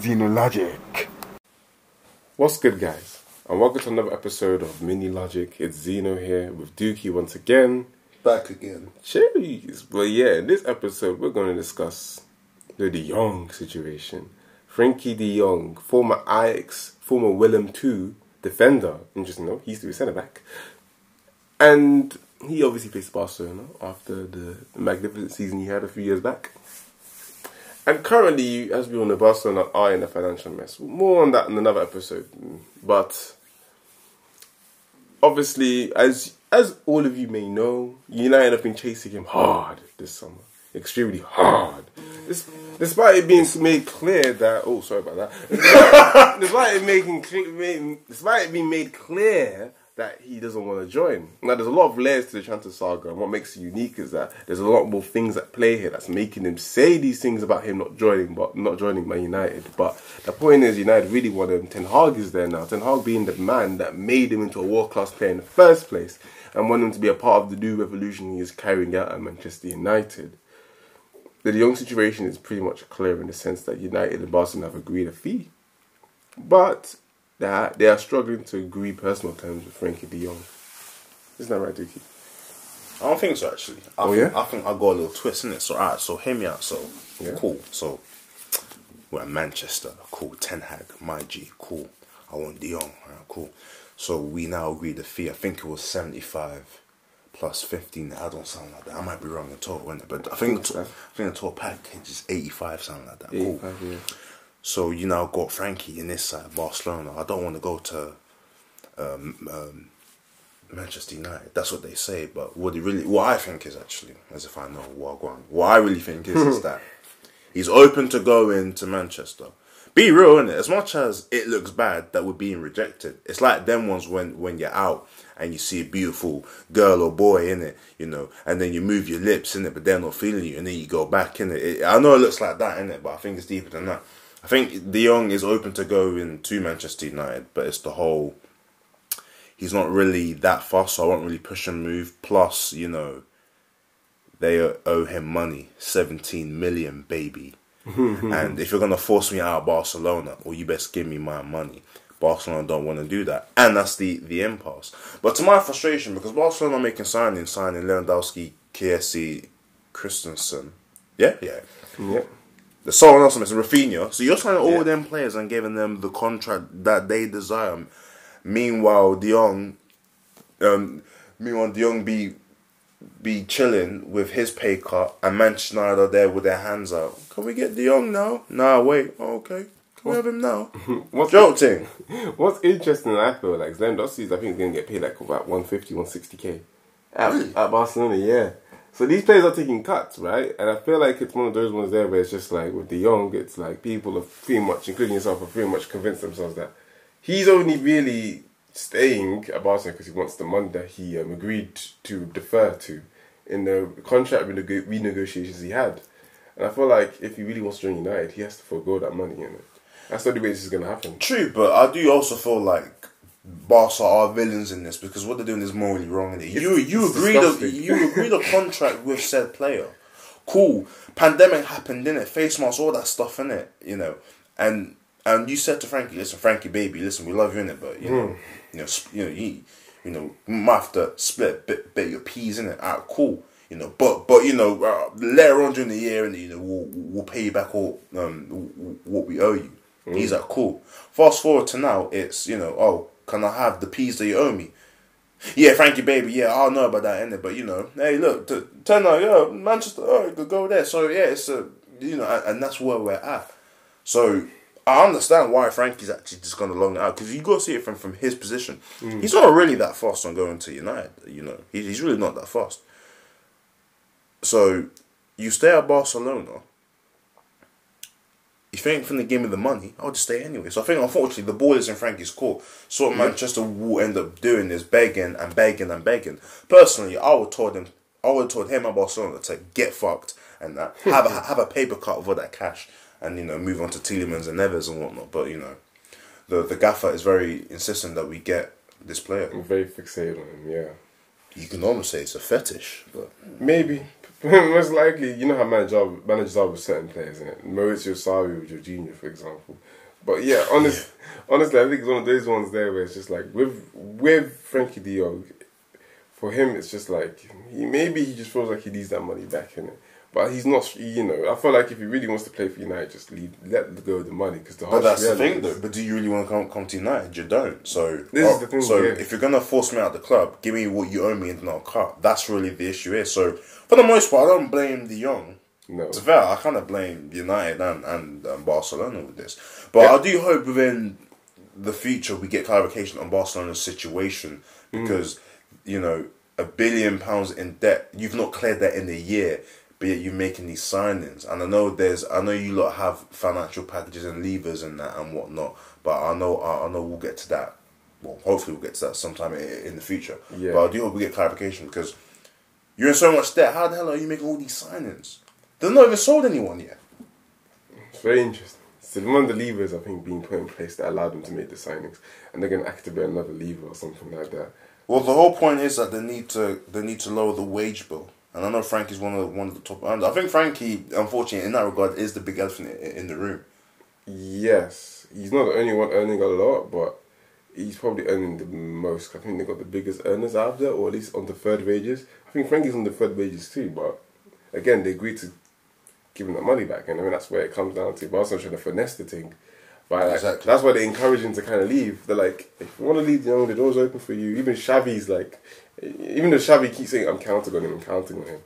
Xenologic. What's good, guys? And welcome to another episode of Mini Logic. It's Zeno here with Dookie once again. Back again. Jeez. But yeah, in this episode, we're going to discuss the De Jong situation. Frenkie De Jong, former Ajax, former Willem II defender. Interesting, though. He used to be centre back. And he obviously plays Barcelona after the magnificent season he had a few years back. And currently, as we all know, Barcelona are in a financial mess. More on that in another episode. But obviously, as as all of you may know, United have been chasing him hard this summer, extremely hard. This, despite it being made clear that oh, sorry about that. despite it making despite it being made clear that he doesn't want to join. Now, there's a lot of layers to the transfer saga, and what makes it unique is that there's a lot more things at play here that's making him say these things about him not joining, but not joining Man United. But the point is, United really want him. Ten Hag is there now. Ten Hag being the man that made him into a world class player in the first place, and want him to be a part of the new revolution he is carrying out at Manchester United. The De Jong situation is pretty much clear in the sense that United and Barcelona have agreed a fee, but they are, they are struggling to agree personal terms with Frenkie De Jong. Isn't that right, Dookie? I don't think so actually. I Oh, think, yeah? I think I got a little twist in it. So alright, so hear me out. So Yeah. cool. So we're in Manchester. Cool. Ten Hag, my G. Cool. I want De Jong. Alright, cool. So we now agreed the fee. I think it was seventy five plus fifteen. I don't sound like that. I might be wrong total, innit? But I think the so. to- I think the total package is eighty five, something like that. Cool. 85, yeah. So you now got Frenkie in this side, Barcelona. I don't want to go to um, um, Manchester United. That's what they say, but what it really, what I think is actually, as if I know what I'm what I really think is, is that he's open to going to Manchester. Be real, in it. As much as it looks bad that we're being rejected, it's like them ones when when you're out and you see a beautiful girl or boy in it, you know, and then you move your lips in it, but they're not feeling you, and then you go back in it. I know it looks like that in it, but I think it's deeper than that. I think De Jong is open to going to Manchester United, but it's the whole. He's not really that fast, so I won't really push him move. Plus, you know, they owe him money, seventeen million, baby. and if you're gonna force me out of Barcelona, well, you best give me my money. Barcelona don't want to do that, and that's the the impasse. But to my frustration, because Barcelona are making signings, signing Lewandowski, Kessié, Christensen, yeah, yeah. Yeah. There's someone else on Raphinha. So you're signing all Yeah. them players and giving them the contract that they desire. Meanwhile, De Jong, um, meanwhile De Jong be be chilling with his pay cut, and Manchester United are there with their hands out. Can we get De Jong now? Nah, wait. Oh, okay. Can we have him now? What's, Joke thing. what's interesting, I feel like, Lewandowski is, I think, going to get paid like about 150, 160k at, Really? at Barcelona, yeah. So these players are taking cuts, right? And I feel like it's one of those ones there where it's just like with De Jong, it's like people are pretty much, including yourself, are pretty much convinced themselves that he's only really staying at Barcelona because he wants the money that he um, agreed to defer to in the contract renego- renegotiations he had. And I feel like if he really wants to join United, he has to forego that money, you know. That's the only way this is going to happen. True, but I do also feel like Barca are villains in this because what they're doing is morally wrong. In it. You you agreed a, you agreed a contract with said player. Cool. Pandemic happened in it. Face masks, all that stuff in it. You know, and and you said to Frenkie, listen, Frenkie, baby, listen, we love you in it, but you know, you know, you know, you, you know, might have to split bit, bit your peas in it. Alright, cool. You know, but but you know, uh, later on during the year, and you know, we'll we'll pay you back all um what we owe you. He's like, cool. Fast forward to now, it's you know, oh, can I have the peas that you owe me? Yeah, Frenkie, baby, yeah, I know about that, innit? But you know, hey, look, t- turn out, yeah, Manchester, oh, go- go there. So yeah, it's a, you know, and, and that's where we're at. So I understand why Frenkie's actually just gonna long it out because you got to see it from from his position. Mm. He's not really that fast on going to United. You know, he, he's really not that fast. So you stay at Barcelona. If you ain't finna give me the money, I'll just stay anyway. So I think unfortunately the ball is in Frenkie's court. So what mm-hmm. Manchester will end up doing is begging and begging and begging. Personally, I would told him I would told him and Barcelona to get fucked and that have a have a paper cut all that cash and you know move on to Tielemans and Neves and whatnot. But you know, the the gaffer is very insistent that we get this player. I'm very fixated on him, yeah. You can almost say it's a fetish, but Maybe Most likely, you know how manager, managers are with certain players, innit? Maurizio Sarri with Jorginho, for example. But yeah, honest, honestly, I think it's one of those ones there where it's just like with with Frenkie De Jong, for him it's just like he maybe he just feels like he needs that money back in it. But he's not, you know. I feel like if he really wants to play for United, just leave, let go of the money because the. But that's the thing, though. But do you really want to come, come to United? You don't. So, This is the thing, so yeah. if you're gonna force me out of the club, give me what you owe me and then I'll cut. That's really the issue here. So, for the most part, I don't blame De Jong. No. Be fair, I kind of blame United and and um, Barcelona with this. But Yeah. I do hope within the future we get clarification on Barcelona's situation Mm. because you know a billion pounds in debt. You've not cleared that in a year. But yet you're making these signings, and I know there's, I know you lot have financial packages and levers and that and whatnot. But I know, I I know we'll get to that. Well, hopefully we'll get to that sometime in, in the future. Yeah. But I do hope we get clarification because you're in so much debt. How the hell are you making all these signings? They've not even sold anyone yet. It's very interesting. So one of the levers I think being put in place that allowed them to make the signings, and they're going to activate another lever or something like that. Well, the whole point is that they need to they need to lower the wage bill, and I know Frenkie's one of the, one of the top earners. I think Frenkie, unfortunately, in that regard, is the big elephant in, in the room. Yes, he's not the only one earning a lot, but he's probably earning the most. I think they got the biggest earners out there, or at least on the third wages. I think Frenkie's on the third wages too, but again, they agreed to give him the money back, and I mean that's where it comes down to. But also trying to finesse the thing. But like, Exactly. that's why they encourage him to kind of leave. They're like, if you want to leave, you know, the door's open for you. Even Xavi's like, even though Xavi keeps saying, I'm counting on him, I'm counting on him.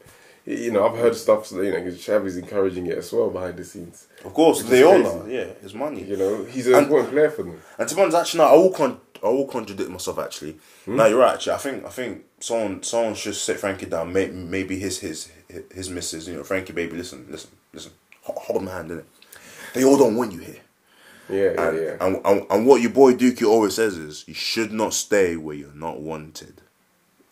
You know, I've heard stuff, so, you know, Xavi's encouraging it as well behind the scenes. Of course, they all are. Yeah, it's money. You know, he's an And- important player for them. And to be honest, actually, no, I will con- I will contradict myself. Actually, Hmm? no, you're right. Actually, I think I think someone someone should sit Frenkie down. May- Maybe his his his missus. You know, Frenkie, baby, listen, listen, listen. Hold my hand in it. They all don't want you here. Yeah, yeah, And, yeah. and, and, and what your boy Dookie always says is, you should not stay where you're not wanted.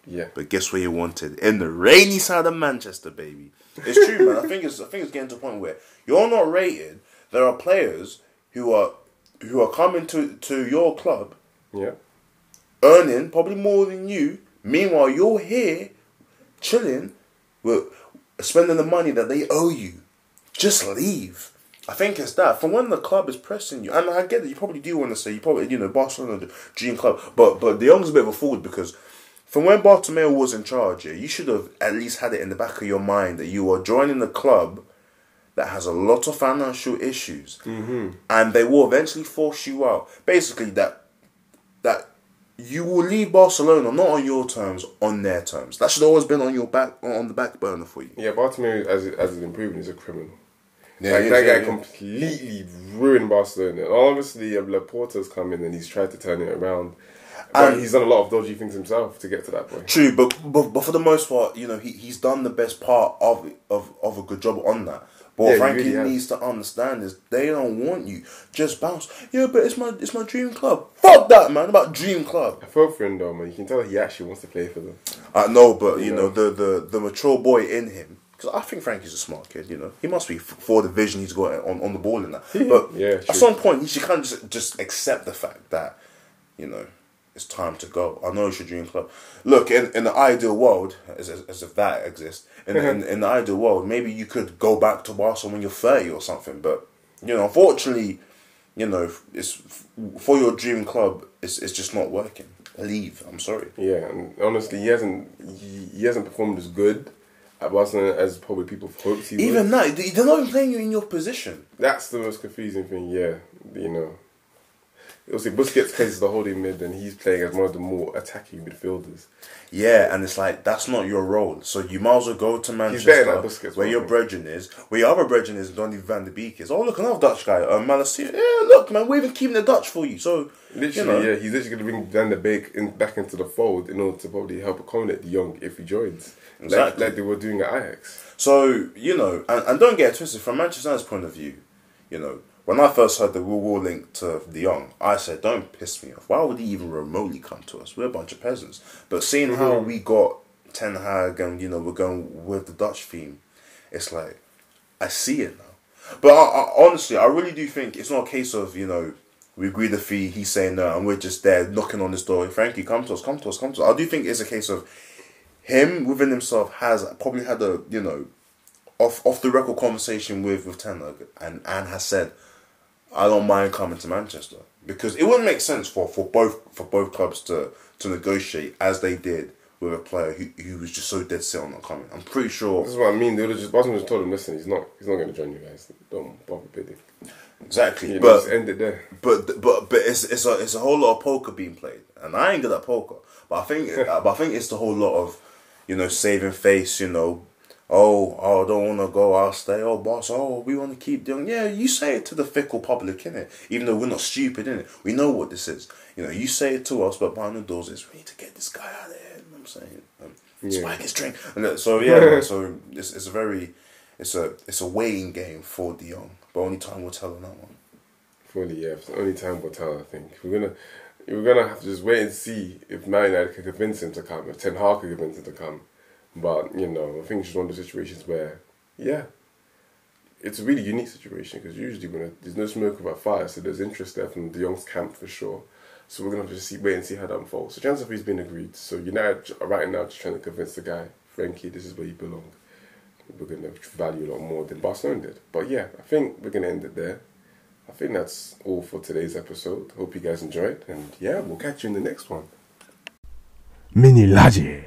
Yeah. But guess where you're wanted? In the rainy side of Manchester, baby. It's true, man. I think it's I think it's getting to a point where you're not rated. There are players who are who are coming to, to your club Yeah. earning probably more than you. Meanwhile, you're here chilling with spending the money that they owe you. Just leave. I think it's that. From when the club is pressing you, and I get that you probably do want to say you probably you know Barcelona the dream club, but but De Jong's a bit of a fool because from when Bartomeu was in charge, you should have at least had it in the back of your mind that you are joining a club that has a lot of financial issues, mm-hmm. and they will eventually force you out. Basically, that that you will leave Barcelona not on your terms, on their terms. That should always been on your back on the back burner for you. Yeah, Bartomeu, as as it's improving, is a criminal. Yeah, like he that is, guy yeah, yeah. completely ruined Barcelona. And obviously, um, Laporta's come in and he's tried to turn it around. And- he's done a lot of dodgy things himself to get to that point. True, but, but but for the most part, you know, he he's done the best part of of of a good job on that. But Yeah, Frenkie really needs to understand is they don't want you. Just bounce. Yeah, but it's my it's my dream club. Fuck that, man. About dream club. I felt for him though, man. You can tell he actually wants to play for them. I know, but you You know know. the the the mature boy in him. Because I think Frenkie's a smart kid. You know, he must be f- for the vision he's got on, on the ball in that. But Yeah, at some point, he should kind of just, just accept the fact that you know it's time to go. I know it's your dream club. Look, in, in the ideal world, as, as, as if that exists, in, mm-hmm. in, in the ideal world, maybe you could go back to Barcelona when you're 30 or something. But, you know, unfortunately, you know, it's for your dream club, it's, it's just not working. Leave. I'm sorry. Yeah, and honestly, he hasn't he, he hasn't performed as good at Barcelona as probably people hoped he would. Even that, they- they're not even playing you in your position. That's the most confusing thing, yeah. You know. Also, Busquets plays the holding mid and he's playing as one of the more attacking midfielders. Yeah, and it's like that's not your role. So you might as well go to Manchester, than Busquets, where your brethren is, where your other brethren is, Donny van de Beek is. Oh, look, another Dutch guy, uh, Malacia. Yeah, look, man, we're even keeping the Dutch for you. So Literally, you know, yeah, he's literally going to bring Van de Beek in, back into the fold in order to probably help accommodate De Jong if he joins. Like, Exactly. like they were doing at Ajax. So you know, and, and don't get it twisted. From Manchester United's point of view, you know, when I first heard the Will War link to De Jong, I said, "Don't piss me off. Why would he even remotely come to us? We're a bunch of peasants." But seeing how mm-hmm. we got Ten Hag and you know we're going with the Dutch theme, it's like I see it now. But I, I, honestly, I really do think it's not a case of you know. We agree the fee. He's saying no, and we're just there knocking on this door. Frenkie, come to us, come to us, come to us. I do think it's a case of him within himself has probably had a you know off off the record conversation with with Ten Hag and and has said, I don't mind coming to Manchester because it wouldn't make sense for, for both for both clubs to to negotiate as they did with a player who, who was just so dead set on not coming. I'm pretty sure This is what I mean. They would have just Barcelona just told him, listen, he's not he's not going to join you guys. Don't bother bidding. exactly, You but just end it there. But but but it's it's a it's a whole lot of poker being played, and I ain't good at poker. But I think but I think it's the whole lot of, you know, saving face. You know, oh oh I don't want to go, I'll stay. Oh boss, oh we want to keep doing. Yeah, you say it to the fickle public, innit? Even though we're not stupid, innit? We know what this is. You know, you say it to us, but behind the doors is we need to get this guy out of here. You know what I'm saying? Um, Yeah. Spike his drink, and so yeah, so it's it's a very it's a it's a weighing game for De Jong, but only time will tell on that one. Fully, yeah. It's only time will tell. I think we're gonna we're gonna have to just wait and see if Man United can convince him to come, if Ten Hag can convince him to come. But you know, I think it's just one of those situations where, yeah, it's a really unique situation because usually when there's no smoke about fire, so there's interest there from De Jong's camp for sure. So we're gonna have to see, wait and see how that unfolds. So transfer fee's been agreed. So United right now just trying to convince the guy, Frenkie, this is where you belong. We're gonna value a lot more than Barcelona did. But yeah, I think we're gonna end it there. I think that's all for today's episode. Hope you guys enjoyed, and yeah, we'll catch you in the next one. Mini Laje.